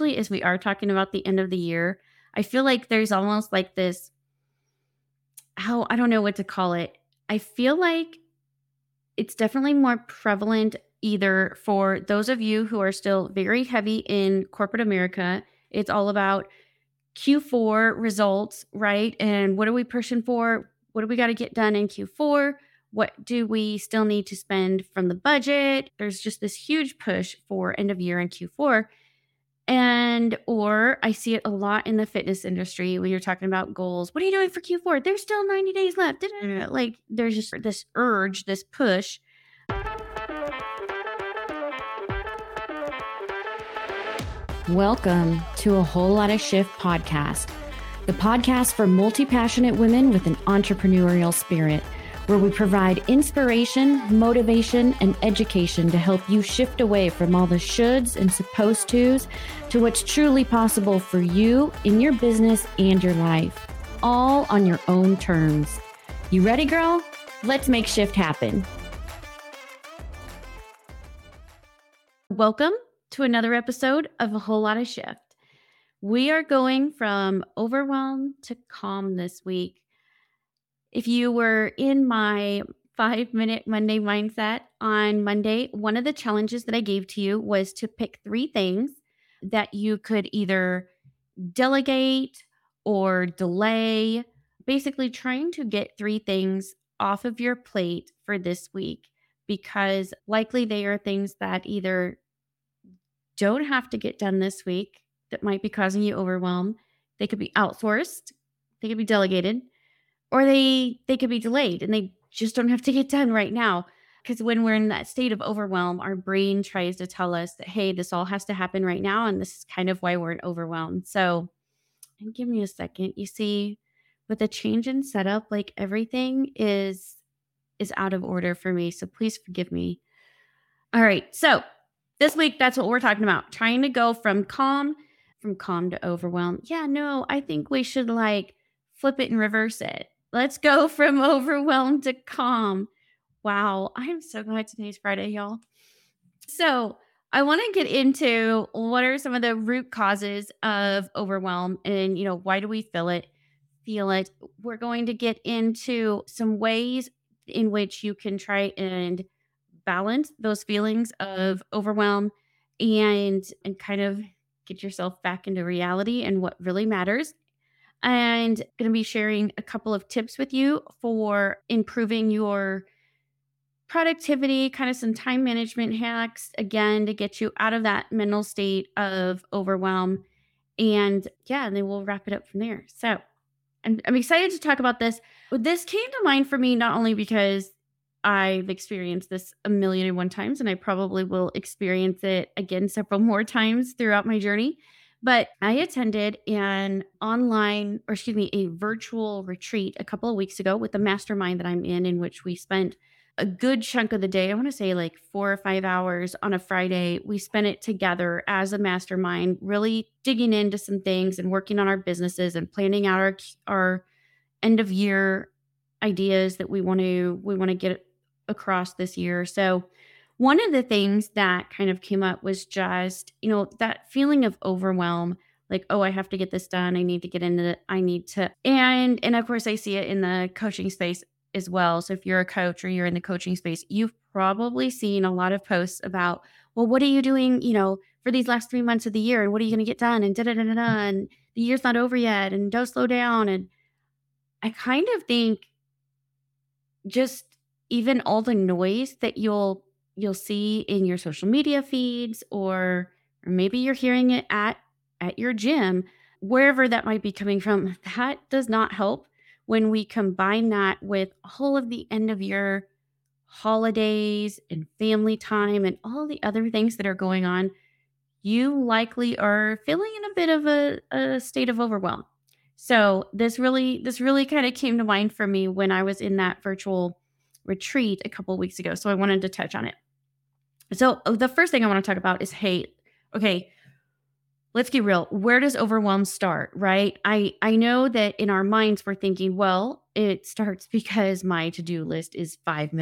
especially as we are talking about the end of the year, I feel like there's almost like this how I don't know what to call it. I feel like it's definitely more prevalent either for those of you who are still very heavy in corporate America. It's all about Q4 results, right? And what are we pushing for? What do we got to get done in Q4? What do we still need to spend from the budget? There's just this huge push for end of year and Q4. And, or I see it a lot in the fitness industry when you're talking about goals. What are you doing for Q4? There's still 90 days left. Like, there's just this urge, this push. Welcome to a Whole Lotta Shift podcast, the podcast for multi passionate women with an entrepreneurial spirit where we provide inspiration, motivation, and education to help you shift away from all the shoulds and supposed tos to what's truly possible for you in your business and your life, all on your own terms. You ready, girl? Let's make shift happen. Welcome to another episode of A Whole Lotta Shift. We are going from overwhelm to calm this week. If you were in my five minute Monday mindset on Monday, one of the challenges that I gave to you was to pick three things that you could either delegate or delay, basically, trying to get three things off of your plate for this week because likely they are things that either don't have to get done this week that might be causing you overwhelm. They could be outsourced, they could be delegated, or they they could be delayed and they just don't have to get done right now. Because when we're in that state of overwhelm our brain tries to tell us that hey this all has to happen right now and this is kind of why we're overwhelmed. So and give me a second. You see with the change in setup like everything is is out of order for me so please forgive me. All right so this week that's what we're talking about trying to go from calm from calm to overwhelm yeah no i think we should like flip it and reverse it Let's go from overwhelmed to calm. Wow, I'm so glad today's Friday, y'all. So, I want to get into what are some of the root causes of overwhelm and, you know, why do we feel it? Feel it. We're going to get into some ways in which you can try and balance those feelings of overwhelm and and kind of get yourself back into reality and what really matters and going to be sharing a couple of tips with you for improving your productivity, kind of some time management hacks, again, to get you out of that mental state of overwhelm. And yeah, and then we'll wrap it up from there. So I'm, I'm excited to talk about this. This came to mind for me not only because I've experienced this a million and one times, and I probably will experience it again several more times throughout my journey but I attended an online, or excuse me, a virtual retreat a couple of weeks ago with the mastermind that I'm in, in which we spent a good chunk of the day. I want to say like four or five hours on a Friday. We spent it together as a mastermind, really digging into some things and working on our businesses and planning out our our end of year ideas that we want to we want to get across this year. So one of the things that kind of came up was just, you know, that feeling of overwhelm like oh i have to get this done. I need to get into it i need to and and of course i see it in the coaching space as well. So if you're a coach or you're in the coaching space you've probably seen a lot of posts about well what are you doing you know for these last three months of the year? And what are you going to get done? and da da da da mm-hmm. and the year's not over yet. And don't slow down. And i kind of think just even all the noise that you'll you'll see in your social media feeds or or maybe you're hearing it at at your gym wherever that might be coming from that does not help when we combine that with all of the end of year holidays and family time and all the other things that are going on you likely are feeling in a bit of a, a state of overwhelm. So this really this really kind of came to mind for me when i was in that virtual retreat a couple weeks ago so i wanted to touch on it so uh, the first thing I want to talk about is hate. Okay, let's get real. Where does overwhelm start, right? I I know that in our minds we're thinking, well, it starts because my to-do list is 5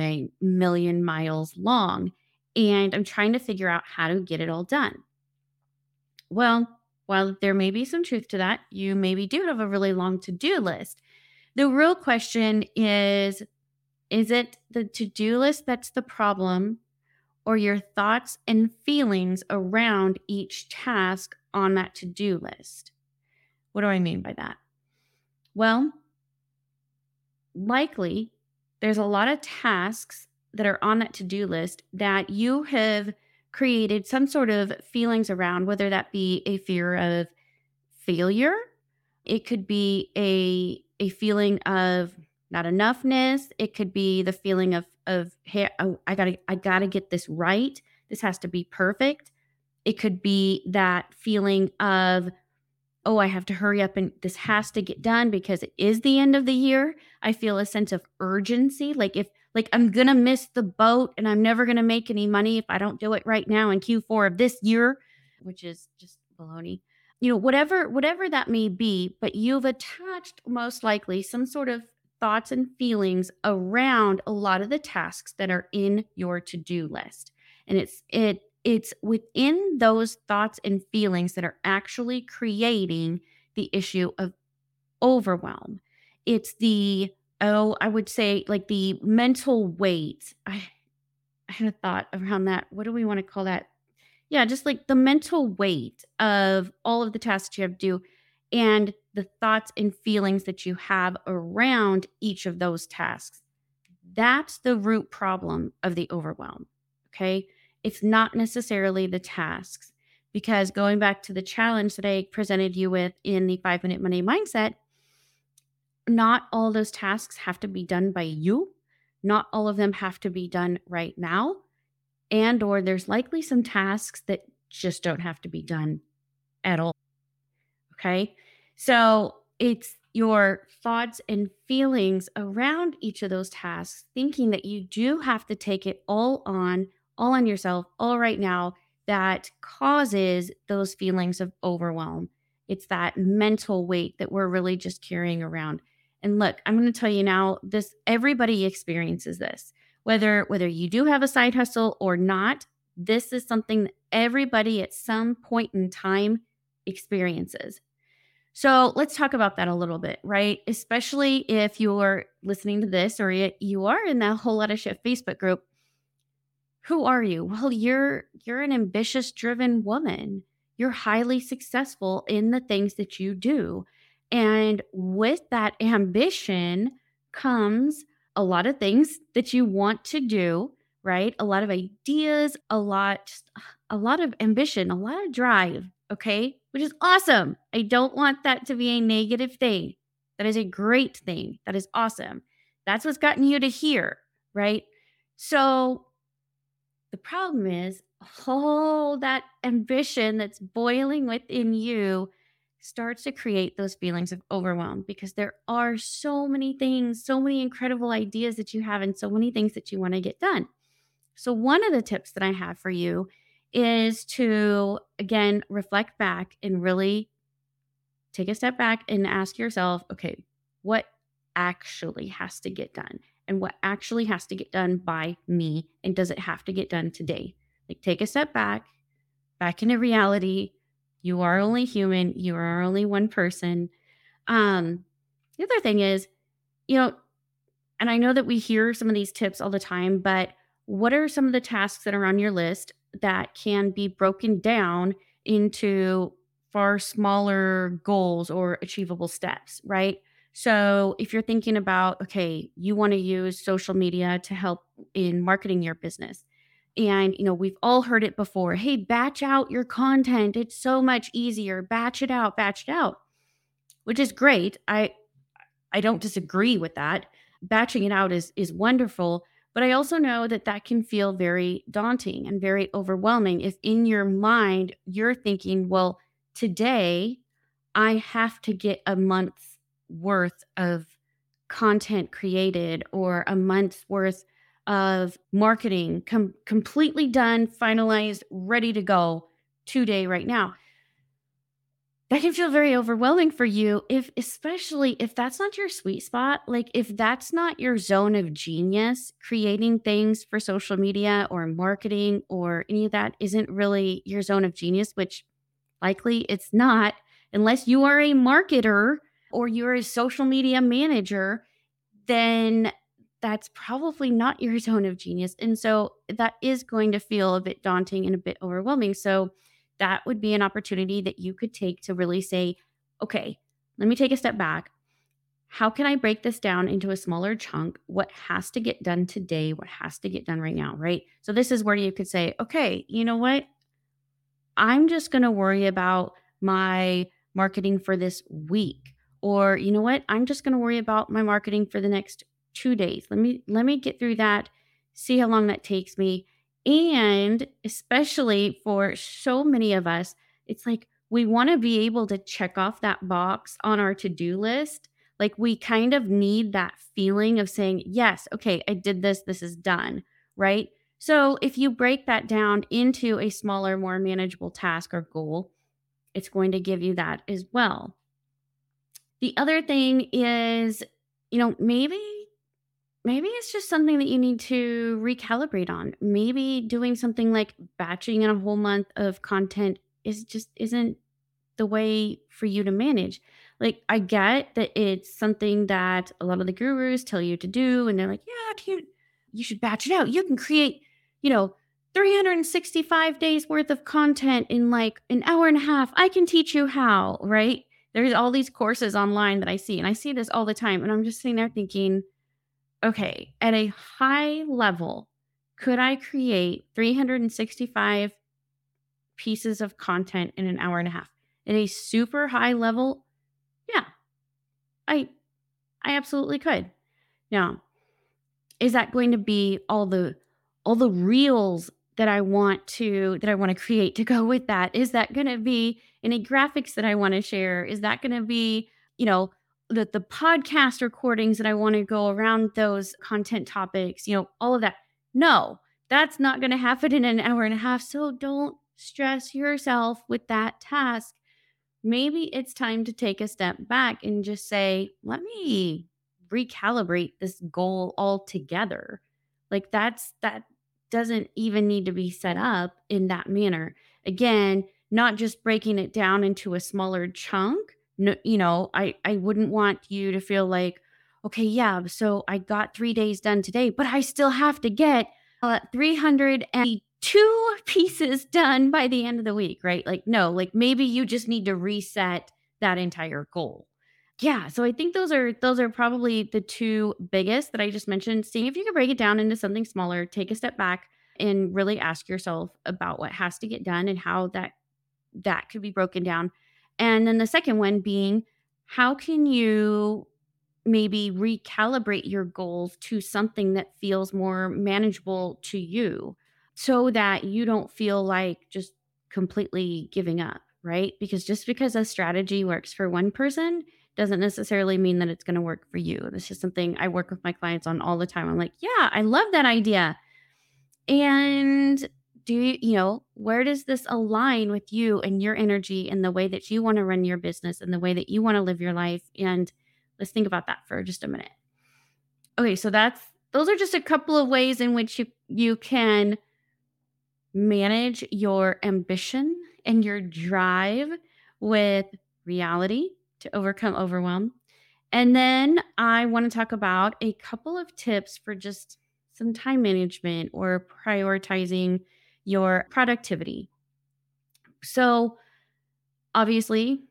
million miles long and I'm trying to figure out how to get it all done. Well, while there may be some truth to that, you maybe do have a really long to do list. The real question is is it the to do list that's the problem, or your thoughts and feelings around each task on that to do list? What do I mean by that? Well, likely there's a lot of tasks that are on that to do list that you have created some sort of feelings around, whether that be a fear of failure, it could be a a feeling of not enoughness, it could be the feeling of of hey, oh, I gotta I gotta get this right. This has to be perfect. It could be that feeling of oh, I have to hurry up and this has to get done because it is the end of the year. I feel a sense of urgency. Like if like I'm gonna miss the boat and I'm never gonna make any money if I don't do it right now in Q4 of this year, which is just baloney. You know, whatever whatever that may be, but you've attached most likely some sort of thoughts and feelings around a lot of the tasks that are in your to-do list. And it's it it's within those thoughts and feelings that are actually creating the issue of overwhelm. It's the, oh, I would say like the mental weight. I, I had a thought around that. What do we want to call that? Yeah, just like the mental weight of all of the tasks you have to do and the thoughts and feelings that you have around each of those tasks. That's the root problem of the overwhelm. Okay. It's not necessarily the tasks. Because going back to the challenge that I presented you with in the five minute money mindset, not all those tasks have to be done by you. Not all of them have to be done right now. And or there's likely some tasks that just don't have to be done at all. Okay. So it's your thoughts and feelings around each of those tasks, thinking that you do have to take it all on all on yourself, all right now, that causes those feelings of overwhelm. It's that mental weight that we're really just carrying around. And look, I'm going to tell you now this everybody experiences this. Whether whether you do have a side hustle or not, this is something that everybody at some point in time experiences. So, let's talk about that a little bit, right? Especially if you're listening to this or you are in that whole lot of shit Facebook group who are you? Well, you're you're an ambitious driven woman. You're highly successful in the things that you do. And with that ambition comes a lot of things that you want to do, right? A lot of ideas, a lot a lot of ambition, a lot of drive, okay? Which is awesome. I don't want that to be a negative thing. That is a great thing. That is awesome. That's what's gotten you to here, right? So the problem is all that ambition that's boiling within you starts to create those feelings of overwhelm because there are so many things, so many incredible ideas that you have, and so many things that you want to get done. So, one of the tips that I have for you is to, again, reflect back and really take a step back and ask yourself, okay, what actually has to get done? and what actually has to get done by me? And does it have to get done today? Like take a step back back into reality. You are only human. You are only one person. Um the other thing is you know and i know that we hear some of these tips all the time but what are some of the tasks that are on your list that can be broken down into far smaller goals or achievable steps right so, if you're thinking about, okay, you want to use social media to help in marketing your business. And, you know, we've all heard it before. Hey, batch out your content. It's so much easier. Batch it out, batch it out. Which is great. I I don't disagree with that. Batching it out is is wonderful, but I also know that that can feel very daunting and very overwhelming if in your mind you're thinking, well, today I have to get a month's worth of content created or a month's worth of marketing com- completely done, finalized, ready to go today, right now. That can feel very overwhelming for you if especially if that's not your sweet spot, like if that's not your zone of genius, creating things for social media or marketing or any of that isn't really your zone of genius, which likely it's not, unless you are a marketer or you're a social media manager, then that's probably not your zone of genius. And so that is going to feel a bit daunting and a bit overwhelming. So that would be an opportunity that you could take to really say, okay, let me take a step back. How can I break this down into a smaller chunk? What has to get done today? What has to get done right now? Right. So, this is where you could say, okay, you know what? I'm just going to worry about my marketing for this week. Or, you know what? I'm just going to worry about my marketing for the next two days. Let me let me get through that, see how long that takes me. And especially for so many of us, it's like we want to be able to check off that box on our to-do list. Like we kind of need that feeling of saying, yes, okay, I did this, this is done, right? So if you break that down into a smaller, more manageable task or goal, it's going to give you that as well. The other thing is, you know, maybe maybe it's just something that you need to recalibrate on. Maybe doing something like batching in a whole month of content is just isn't the way for you to manage. Like I get that it's something that a lot of the gurus tell you to do and they're like, "Yeah, you you should batch it out. You can create, you know, 365 days worth of content in like an hour and a half. I can teach you how, right? There's all these courses online that I see and I see this all the time and I'm just sitting there thinking, okay, at a high level, could I create 365 pieces of content in an hour and a half? At a super high level, yeah, I I absolutely could. Now, is that going to be all the all the reels that I want to that I want to create to go with that? Is that going to be any graphics that I want to share? Is that going to be, you know, the the podcast recordings that I want to go around those content topics, you know, all of that. No, that's not going to happen in an hour and a half. So don't stress yourself with that task. Maybe it's time to take a step back and just say, let me recalibrate this goal altogether. Like that's that doesn't even need to be set up in that manner. Again, not just breaking it down into a smaller chunk, no, you know, I I wouldn't want you to feel like, okay, yeah, so I got three days done today, but I still have to get uh, 302 pieces done by the end of the week, right? Like, no, like maybe you just need to reset that entire goal. Yeah, so I think those are those are probably the two biggest that I just mentioned. Seeing if you can break it down into something smaller, take a step back and really ask yourself about what has to get done and how that that could be broken down and then the second one being how can you maybe recalibrate your goals to something that feels more manageable to you so that you don't feel like just completely giving up, right? Because just because a strategy works for one person doesn't necessarily mean that it's going to work for you. This is something I work with my clients on all the time. I'm like, yeah, I love that idea. And do you, you know, where does this align with you and your energy and the way that you want to run your business and the way that you want to live your life? And let's think about that for just a minute. Okay, so that's those are just a couple of ways in which you you can manage your ambition and your drive with reality to overcome overwhelm. And then I want to talk about a couple of tips for just some time management or prioritizing your productivity. So, obviously,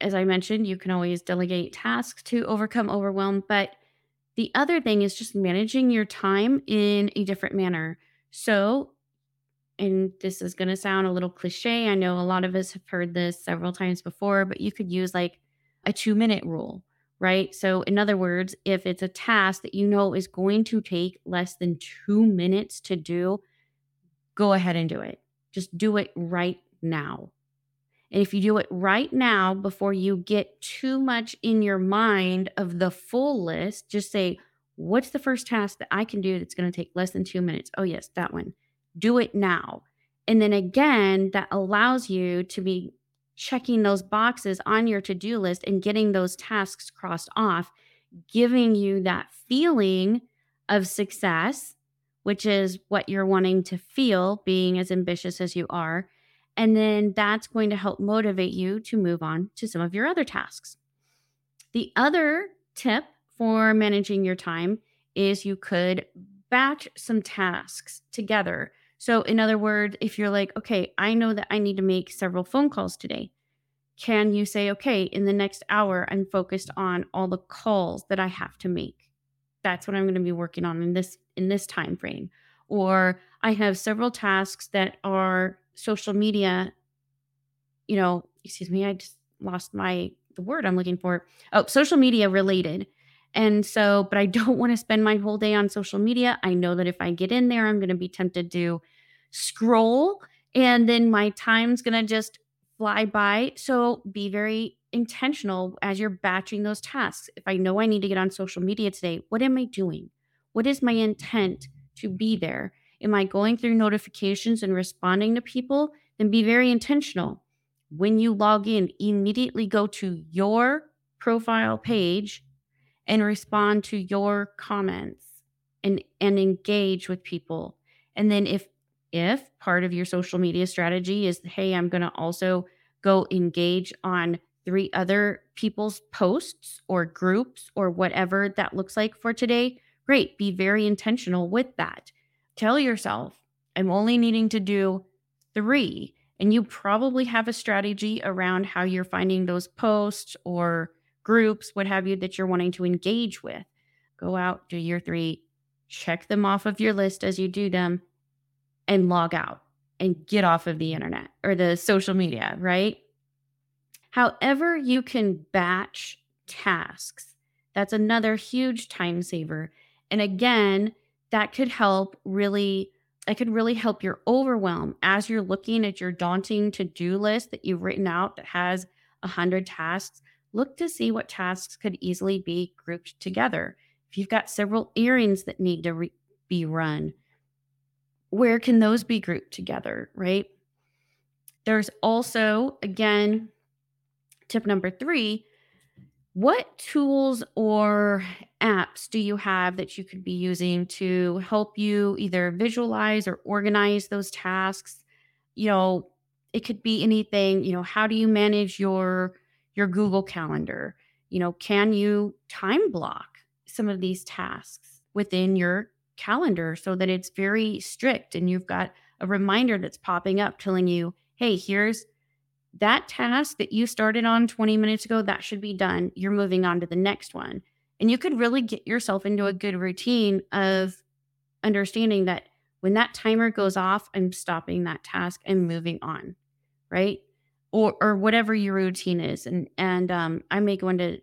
as I mentioned, you can always delegate tasks to overcome overwhelm, but the other thing is just managing your time in a different manner. So, and this is going to sound a little cliche. I know a lot of us have heard this several times before, but you could use like a two minute rule, right? So, in other words, if it's a task that you know is going to take less than two minutes to do, go ahead and do it. Just do it right now. And if you do it right now before you get too much in your mind of the full list, just say, What's the first task that I can do that's going to take less than two minutes? Oh, yes, that one. Do it now. And then again, that allows you to be checking those boxes on your to do list and getting those tasks crossed off, giving you that feeling of success which is what you're wanting to feel being as ambitious as you are. And then that's going to help motivate you to move on to some of your other tasks. The other tip for managing your time is you could batch some tasks together. So, in other words, if you're like, okay, I know that I need to make several phone calls today, can you say, okay, in the next hour, I'm focused on all the calls that I have to make? That's what I'm going to be working on in this in this time frame. Or I have several tasks that are social media, you know, excuse me, I just lost my the word I'm looking for. Oh, social media related. And so, but I don't want to spend my whole day on social media. I know that if I get in there, I'm going to be tempted to scroll and then my time's going to just fly by. So be very intentional as you're batching those tasks. If I know I need to get on social media today, what am I doing? What is my intent to be there? Am I going through notifications and responding to people? Then be very intentional. When you log in, immediately go to your profile page and respond to your comments and, and engage with people. And then if if part of your social media strategy is, hey, I'm going to also go engage on three other people's posts or groups or whatever that looks like for today, great. Be very intentional with that. Tell yourself, I'm only needing to do three. And you probably have a strategy around how you're finding those posts or groups, what have you, that you're wanting to engage with. Go out, do your three, check them off of your list as you do them, and log out and get off of the internet or the social media, right? However, you can batch tasks. That's another huge time saver. And again, that could help really that could really help your overwhelm as you're looking at your daunting to-do list that you've written out that has 100 tasks look to see what tasks could easily be grouped together if you've got several errands that need to re- be run where can those be grouped together right there's also again tip number 3 what tools or apps do you have that you could be using to help you either visualize or organize those tasks? You know, it could be anything, you know, how do you manage your your Google Calendar? You know, can you time block some of these tasks within your calendar so that it's very strict and you've got a reminder that's popping up telling you, "Hey, here's that task that you started on 20 minutes ago, that should be done. You're moving on to the next one. And you could really get yourself into a good routine of understanding that when that timer goes off, I'm stopping that task and moving on, right? Or or whatever your routine is. And and um, I may go into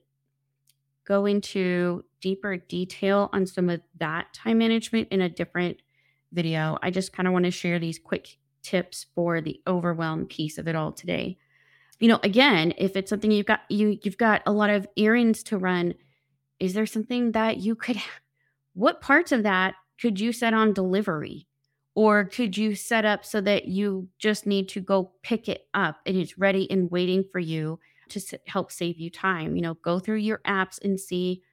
go into deeper detail on some of that time management in a different video. I just kind of want to share these quick tips for the overwhelm piece of it all today. You know, again, if it's something you've got you you've got a lot of errands to run, is there something that you could what parts of that could you set on delivery? Or could you set up so that you just need to go pick it up and it's ready and waiting for you to help save you time? You know, go through your apps and see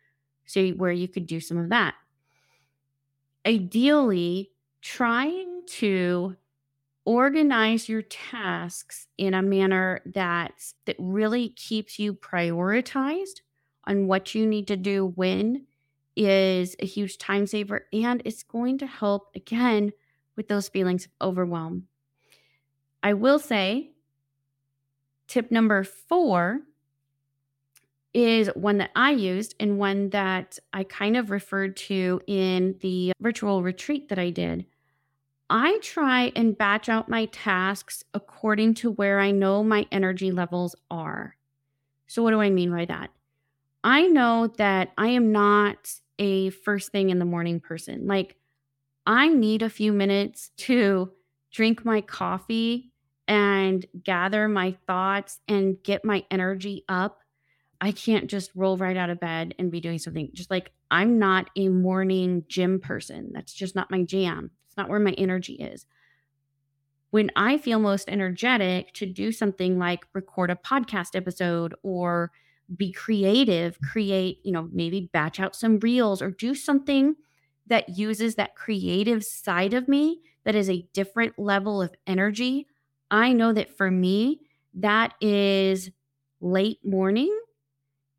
see where you could do some of that. Ideally, trying to organize your tasks in a manner that that really keeps you prioritized on what you need to do when is a huge time saver and it's going to help again with those feelings of overwhelm. I will say tip number 4 is one that I used and one that I kind of referred to in the virtual retreat that I did I try and batch out my tasks according to where I know my energy levels are. So, what do I mean by that? I know that I am not a first thing in the morning person. Like, I need a few minutes to drink my coffee and gather my thoughts and get my energy up. I can't just roll right out of bed and be doing something. Just like I'm not a morning gym person. That's just not my jam It's not where my energy is. When I feel most energetic to do something like record a podcast episode or be creative, create, you know, maybe batch out some reels or do something that uses that creative side of me that is a different level of energy, I know that for me, that is late morning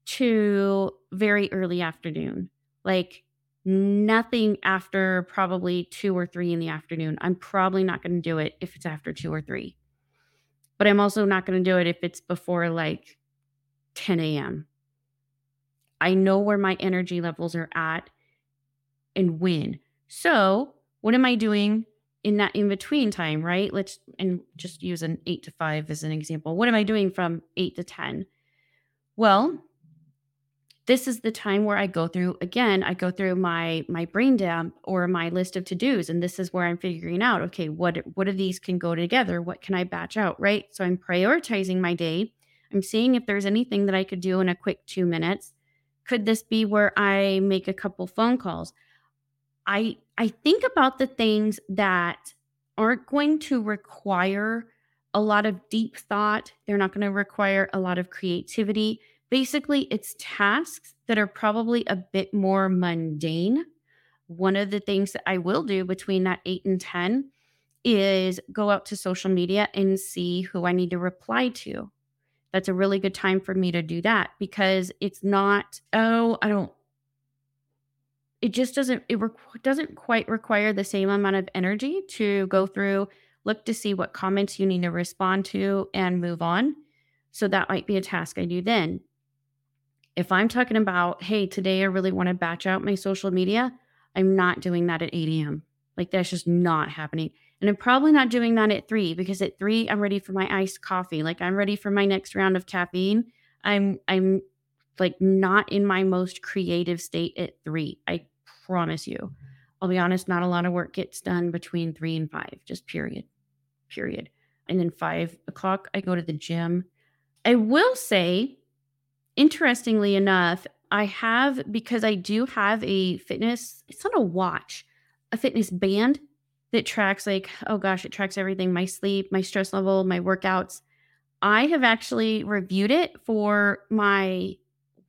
to very early afternoon. Like nothing after probably two or three in the afternoon. I'm probably not going to do it if it's after two or three. But I'm also not going to do it if it's before like 10 a.m. I know where my energy levels are at and when. So, what am I doing in that in between time, right? Let's and just use an 8 to 5 as an example. What am I doing from 8 to 10? Well, this is the time where I go through again, I go through my my brain dump or my list of to-dos and this is where I'm figuring out, okay, what what of these can go together? What can I batch out, right? So I'm prioritizing my day. I'm seeing if there's anything that I could do in a quick 2 minutes. Could this be where I make a couple phone calls? I I think about the things that aren't going to require a lot of deep thought. They're not going to require a lot of creativity. Basically, it's tasks that are probably a bit more mundane. One of the things that I will do between that 8 and 10 is go out to social media and see who I need to reply to. That's a really good time for me to do that because it's not, oh, I don't it just doesn't it doesn't quite require the same amount of energy to go through look to see what comments you need to respond to and move on. So that might be a task i do then. If i'm talking about hey today i really want to batch out my social media i'm not doing that at 8 a.m like that's just not happening. And i'm probably not doing that at 3 because at 3 i'm ready for my iced coffee. Like i'm ready for my next round of caffeine. I'm i'm like not in my most creative state at 3 i promise you. I'll be honest, not a lot of work gets done between three and five, just period. Period. And then five o'clock, I go to the gym. I will say, interestingly enough, I have, because I do have a fitness, it's not a watch, a fitness band that tracks, like, oh gosh, it tracks everything my sleep, my stress level, my workouts. I have actually reviewed it for my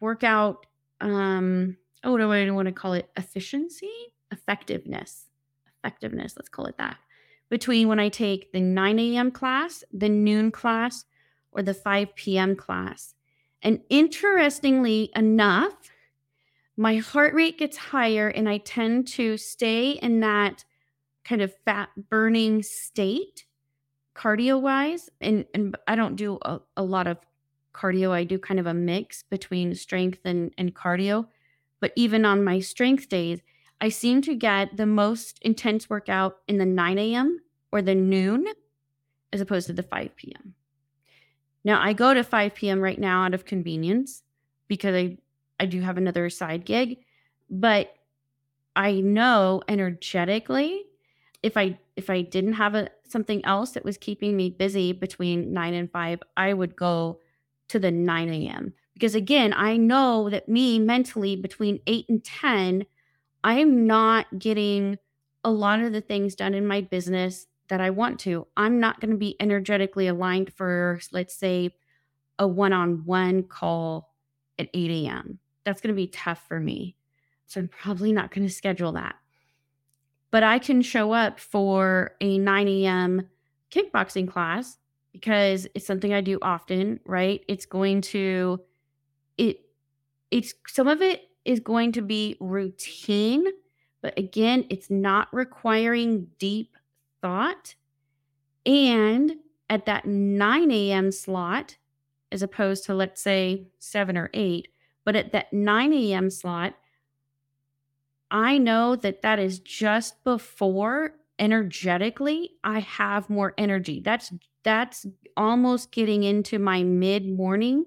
workout um oh, do I want to call it? Efficiency, effectiveness, effectiveness. Let's call it that. Between when I take the 9 a.m. class, the noon class, or the 5 p.m. class. And interestingly enough, my heart rate gets higher and I tend to stay in that kind of fat burning state cardio wise. And, and I don't do a, a lot of cardio, I do kind of a mix between strength and, and cardio. But even on my strength days, I seem to get the most intense workout in the 9 a.m. or the noon as opposed to the 5 p.m. Now, I go to 5 p.m. right now out of convenience because I, I do have another side gig, but I know energetically if I if I didn't have a something else that was keeping me busy between 9 and 5, I would go to the 9 a.m. Because again, I know that me mentally between eight and 10, I'm not getting a lot of the things done in my business that I want to. I'm not going to be energetically aligned for, let's say, a one on one call at 8 a.m. That's going to be tough for me. So I'm probably not going to schedule that. But I can show up for a 9 a.m. kickboxing class because it's something I do often, right? It's going to it it's some of it is going to be routine, but again, it's not requiring deep thought. And at that 9 a.m. slot, as opposed to let's say 7 or 8, but at that 9 a.m. slot, I know that that is just before energetically I have more energy. That's that's almost getting into my mid morning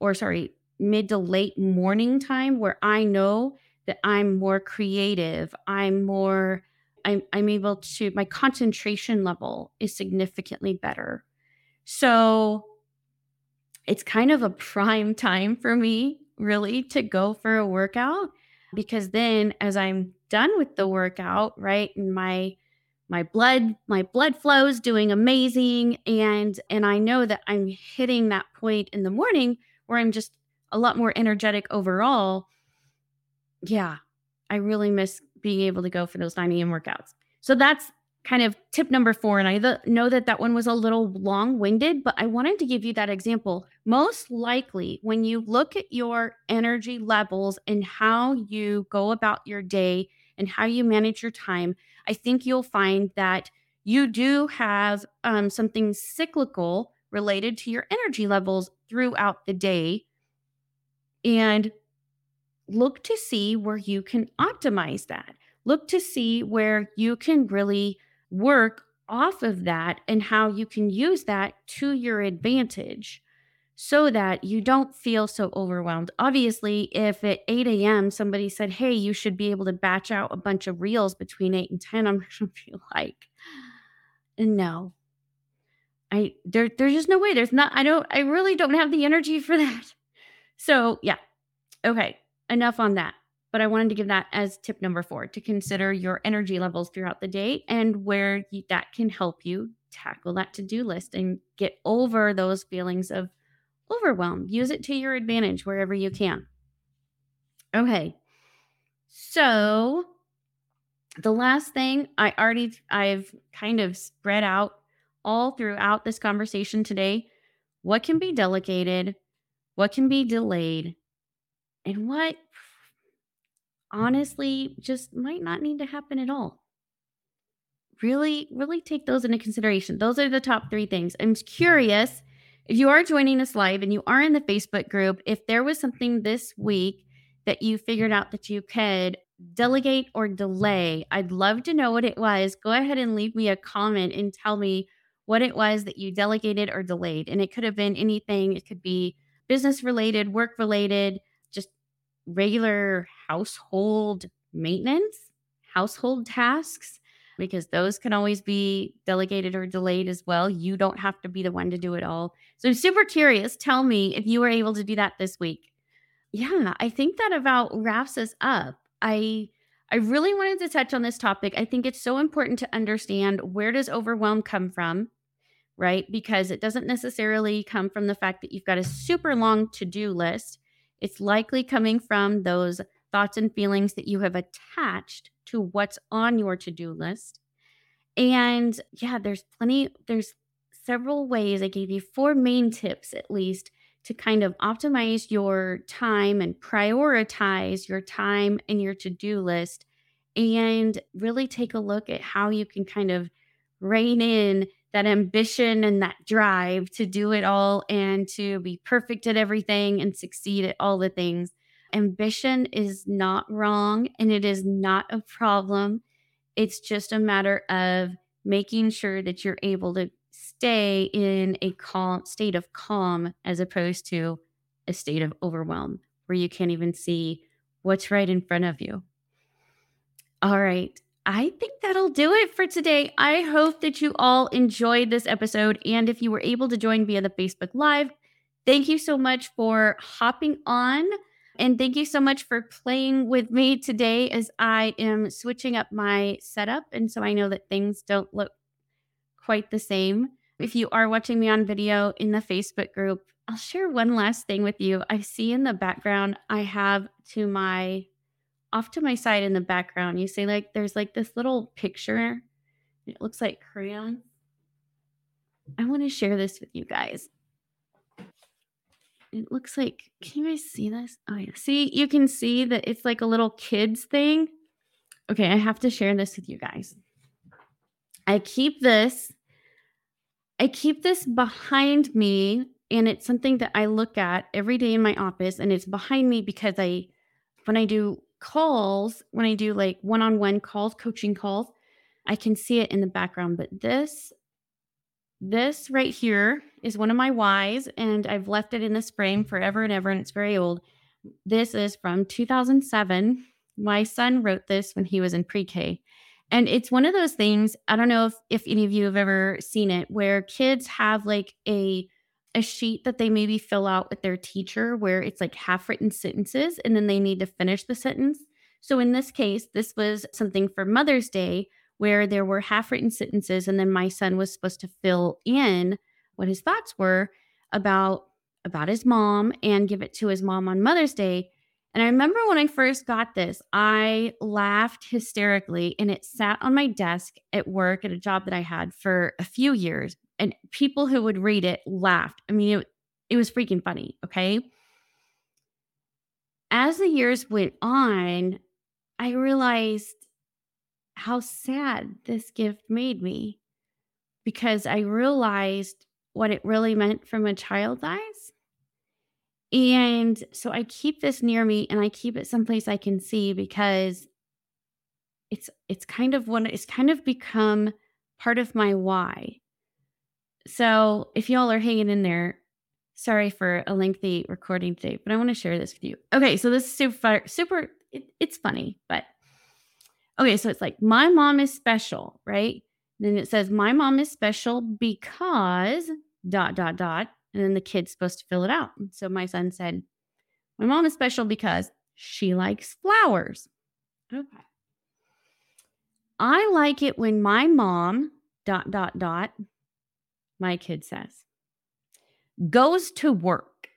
or sorry, mid to late morning time where I know that I'm more creative, I'm more I'm I'm able to my concentration level is significantly better. So it's kind of a prime time for me really to go for a workout because then as I'm done with the workout, right? And my my blood my blood flow is doing amazing and and I know that I'm hitting that point in the morning where I'm just a lot more energetic overall. Yeah, I really miss being able to go for those 9 a.m. workouts. So that's kind of tip number four. And I th- know that that one was a little long winded, but I wanted to give you that example. Most likely, when you look at your energy levels and how you go about your day and how you manage your time, I think you'll find that you do have um, something cyclical related to your energy levels throughout the day. And look to see where you can optimize that. Look to see where you can really work off of that and how you can use that to your advantage so that you don't feel so overwhelmed. Obviously, if at 8 a.m. somebody said, Hey, you should be able to batch out a bunch of reels between 8 and 10, I'm going to feel like, No. I there there's just no way. There's not I don't I really don't have the energy for that. So, yeah. Okay, enough on that but I wanted to give that as tip number four to consider your energy levels throughout the day and where you, that can help you tackle that to do list and get over those feelings of overwhelm. Use it to your advantage wherever you can. Okay. So, the last thing I already I've kind of spread out all throughout this conversation today what can be delegated, what can be delayed, and what honestly just might not need to happen at all. Really, really take those into consideration. Those are the top three things. I'm curious if you are joining us live and you are in the Facebook group, if there was something this week that you figured out that you could delegate or delay, I'd love to know what it was. Go ahead and leave me a comment and tell me what it was that you delegated or delayed. And it could have been anything, it could be business related, work related, just regular household maintenance, household tasks, because those can always be delegated or delayed as well. You don't have to be the one to do it all. So I'm super curious. Tell me if you were able to do that this week. Yeah, I think that about wraps us up. I I really wanted to touch on this topic. I think it's so important to understand where does overwhelm come from, right? Because it doesn't necessarily come from the fact that you've got a super long to-do list. It's likely coming from those thoughts and feelings that you have attached to what's on your to do list. And yeah, there's plenty, there's several ways. I gave you four main tips at least to kind of optimize your time and prioritize your time and your to do list and really take a look at how you can kind of rein in that ambition and that drive to do it all and to be perfect at everything and succeed at all the things. Ambition is not wrong and it is not a problem. It's just a matter of making sure that you're able to stay in a calm state of calm as opposed to a state of overwhelm where you can't even see what's right in front of you. All right. I think that'll do it for today. I hope that you all enjoyed this episode. And if you were able to join via the Facebook Live, thank you so much for hopping on. And thank you so much for playing with me today as I am switching up my setup. And so I know that things don't look quite the same. If you are watching me on video in the Facebook group, I'll share one last thing with you. I see in the background, I have to my off to my side in the background, you see like there's like this little picture. It looks like crayon. I want to share this with you guys. It looks like, can you guys see this? Oh, yeah. See, you can see that it's like a little kids thing. Okay, I have to share this with you guys. I keep this, I keep this behind me, and it's something that I look at every day in my office, and it's behind me because I, when I do calls, when I do like one on one calls, coaching calls, I can see it in the background. But this, this right here is one of my whys, and I've left it in this frame forever and ever, and it's very old. This is from 2007. My son wrote this when he was in pre K. And it's one of those things, I don't know if, if any of you have ever seen it, where kids have like a a sheet that they maybe fill out with their teacher where it's like half written sentences and then they need to finish the sentence. So in this case, this was something for Mother's Day where there were half written sentences and then my son was supposed to fill in what his thoughts were about about his mom and give it to his mom on Mother's Day. And I remember when I first got this, I laughed hysterically and it sat on my desk at work at a job that I had for a few years. And people who would read it laughed. I mean, it, it was freaking funny. Okay. As the years went on, I realized how sad this gift made me because I realized what it really meant from a child's eyes. And so I keep this near me and I keep it someplace I can see because it's it's kind of one it's kind of become part of my why. So if y'all are hanging in there, sorry for a lengthy recording today, but I want to share this with you. Okay, so this is super super it, it's funny, but okay, so it's like my mom is special, right? Then it says my mom is special because dot dot dot and then the kid's supposed to fill it out. So my son said, My mom is special because she likes flowers. Okay. I like it when my mom, dot, dot, dot, my kid says, goes to work.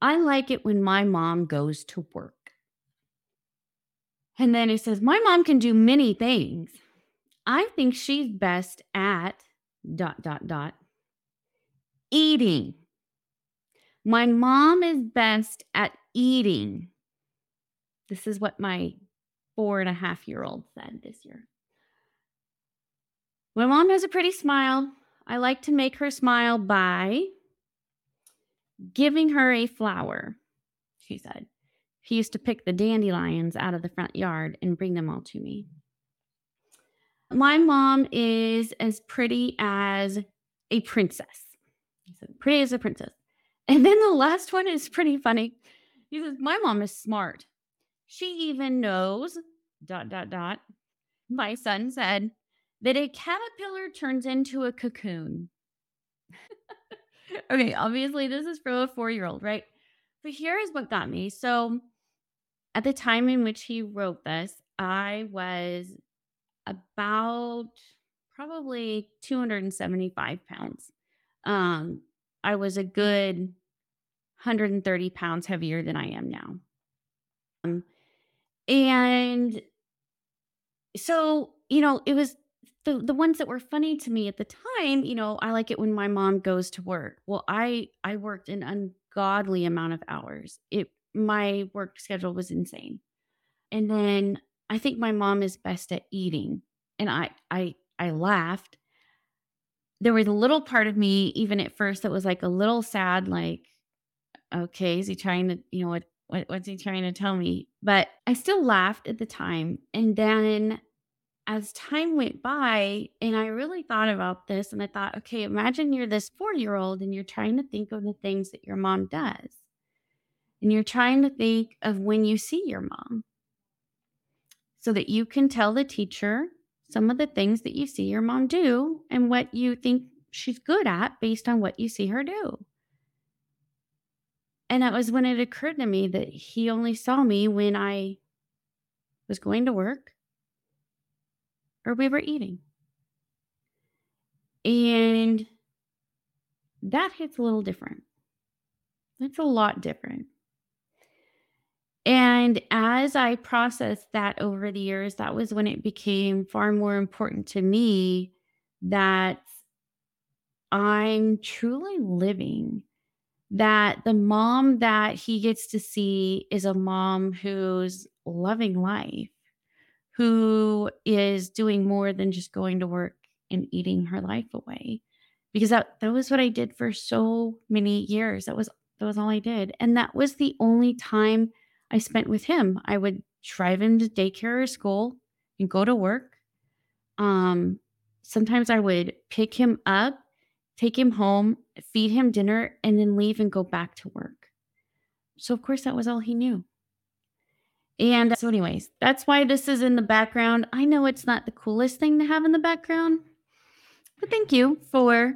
I like it when my mom goes to work. And then he says, My mom can do many things. I think she's best at dot, dot, dot, eating. My mom is best at eating. This is what my four and a half year old said this year. My mom has a pretty smile. I like to make her smile by giving her a flower, she said. He used to pick the dandelions out of the front yard and bring them all to me. My mom is as pretty as a princess. He said, pretty as a princess. And then the last one is pretty funny. He says, My mom is smart. She even knows, dot, dot, dot. My son said that a caterpillar turns into a cocoon. okay, obviously, this is for a four year old, right? But here is what got me. So, at the time in which he wrote this, I was about probably 275 pounds. Um, I was a good 130 pounds heavier than I am now. Um, and so, you know, it was the the ones that were funny to me at the time, you know, I like it when my mom goes to work. Well, I I worked an ungodly amount of hours. It my work schedule was insane. And then I think my mom is best at eating. And I I I laughed there was a little part of me, even at first, that was like a little sad, like, okay, is he trying to, you know, what, what what's he trying to tell me? But I still laughed at the time. And then as time went by, and I really thought about this, and I thought, okay, imagine you're this four year old and you're trying to think of the things that your mom does. And you're trying to think of when you see your mom so that you can tell the teacher some of the things that you see your mom do and what you think she's good at based on what you see her do. And that was when it occurred to me that he only saw me when I was going to work or we were eating. And that hits a little different. It's a lot different. And as I processed that over the years, that was when it became far more important to me that I'm truly living. That the mom that he gets to see is a mom who's loving life, who is doing more than just going to work and eating her life away. Because that, that was what I did for so many years. That was that was all I did. And that was the only time I spent with him. I would drive him to daycare or school and go to work. Um, sometimes I would pick him up, take him home, feed him dinner, and then leave and go back to work. So, of course, that was all he knew. And so, anyways, that's why this is in the background. I know it's not the coolest thing to have in the background, but thank you for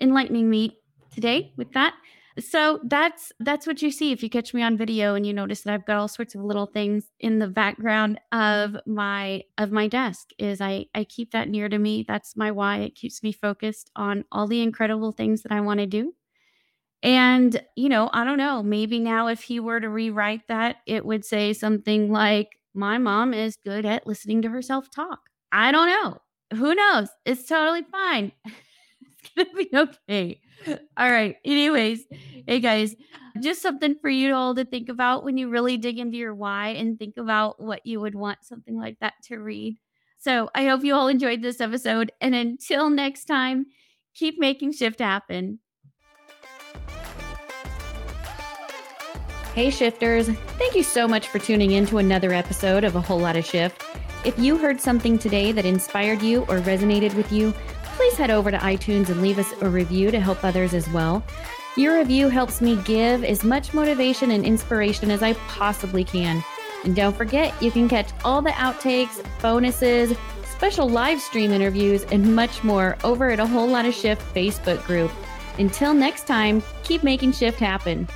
enlightening me today with that. So that's that's what you see if you catch me on video and you notice that I've got all sorts of little things in the background of my of my desk is I I keep that near to me. That's my why. It keeps me focused on all the incredible things that I want to do. And, you know, I don't know, maybe now if he were to rewrite that, it would say something like, My mom is good at listening to herself talk. I don't know. Who knows? It's totally fine. it's going to be okay. All right. Anyways, hey guys, just something for you all to think about when you really dig into your why and think about what you would want something like that to read. So I hope you all enjoyed this episode. And until next time, keep making shift happen. Hey, shifters. Thank you so much for tuning in to another episode of A Whole Lotta Shift. If you heard something today that inspired you or resonated with you, please head over to iTunes and leave us a review to help others as well. Your review helps me give as much motivation and inspiration as I possibly can. And don't forget, you can catch all the outtakes, bonuses, special live stream interviews, and much more over at a Whole Lotta Shift Facebook group. Until next time, keep making shift happen.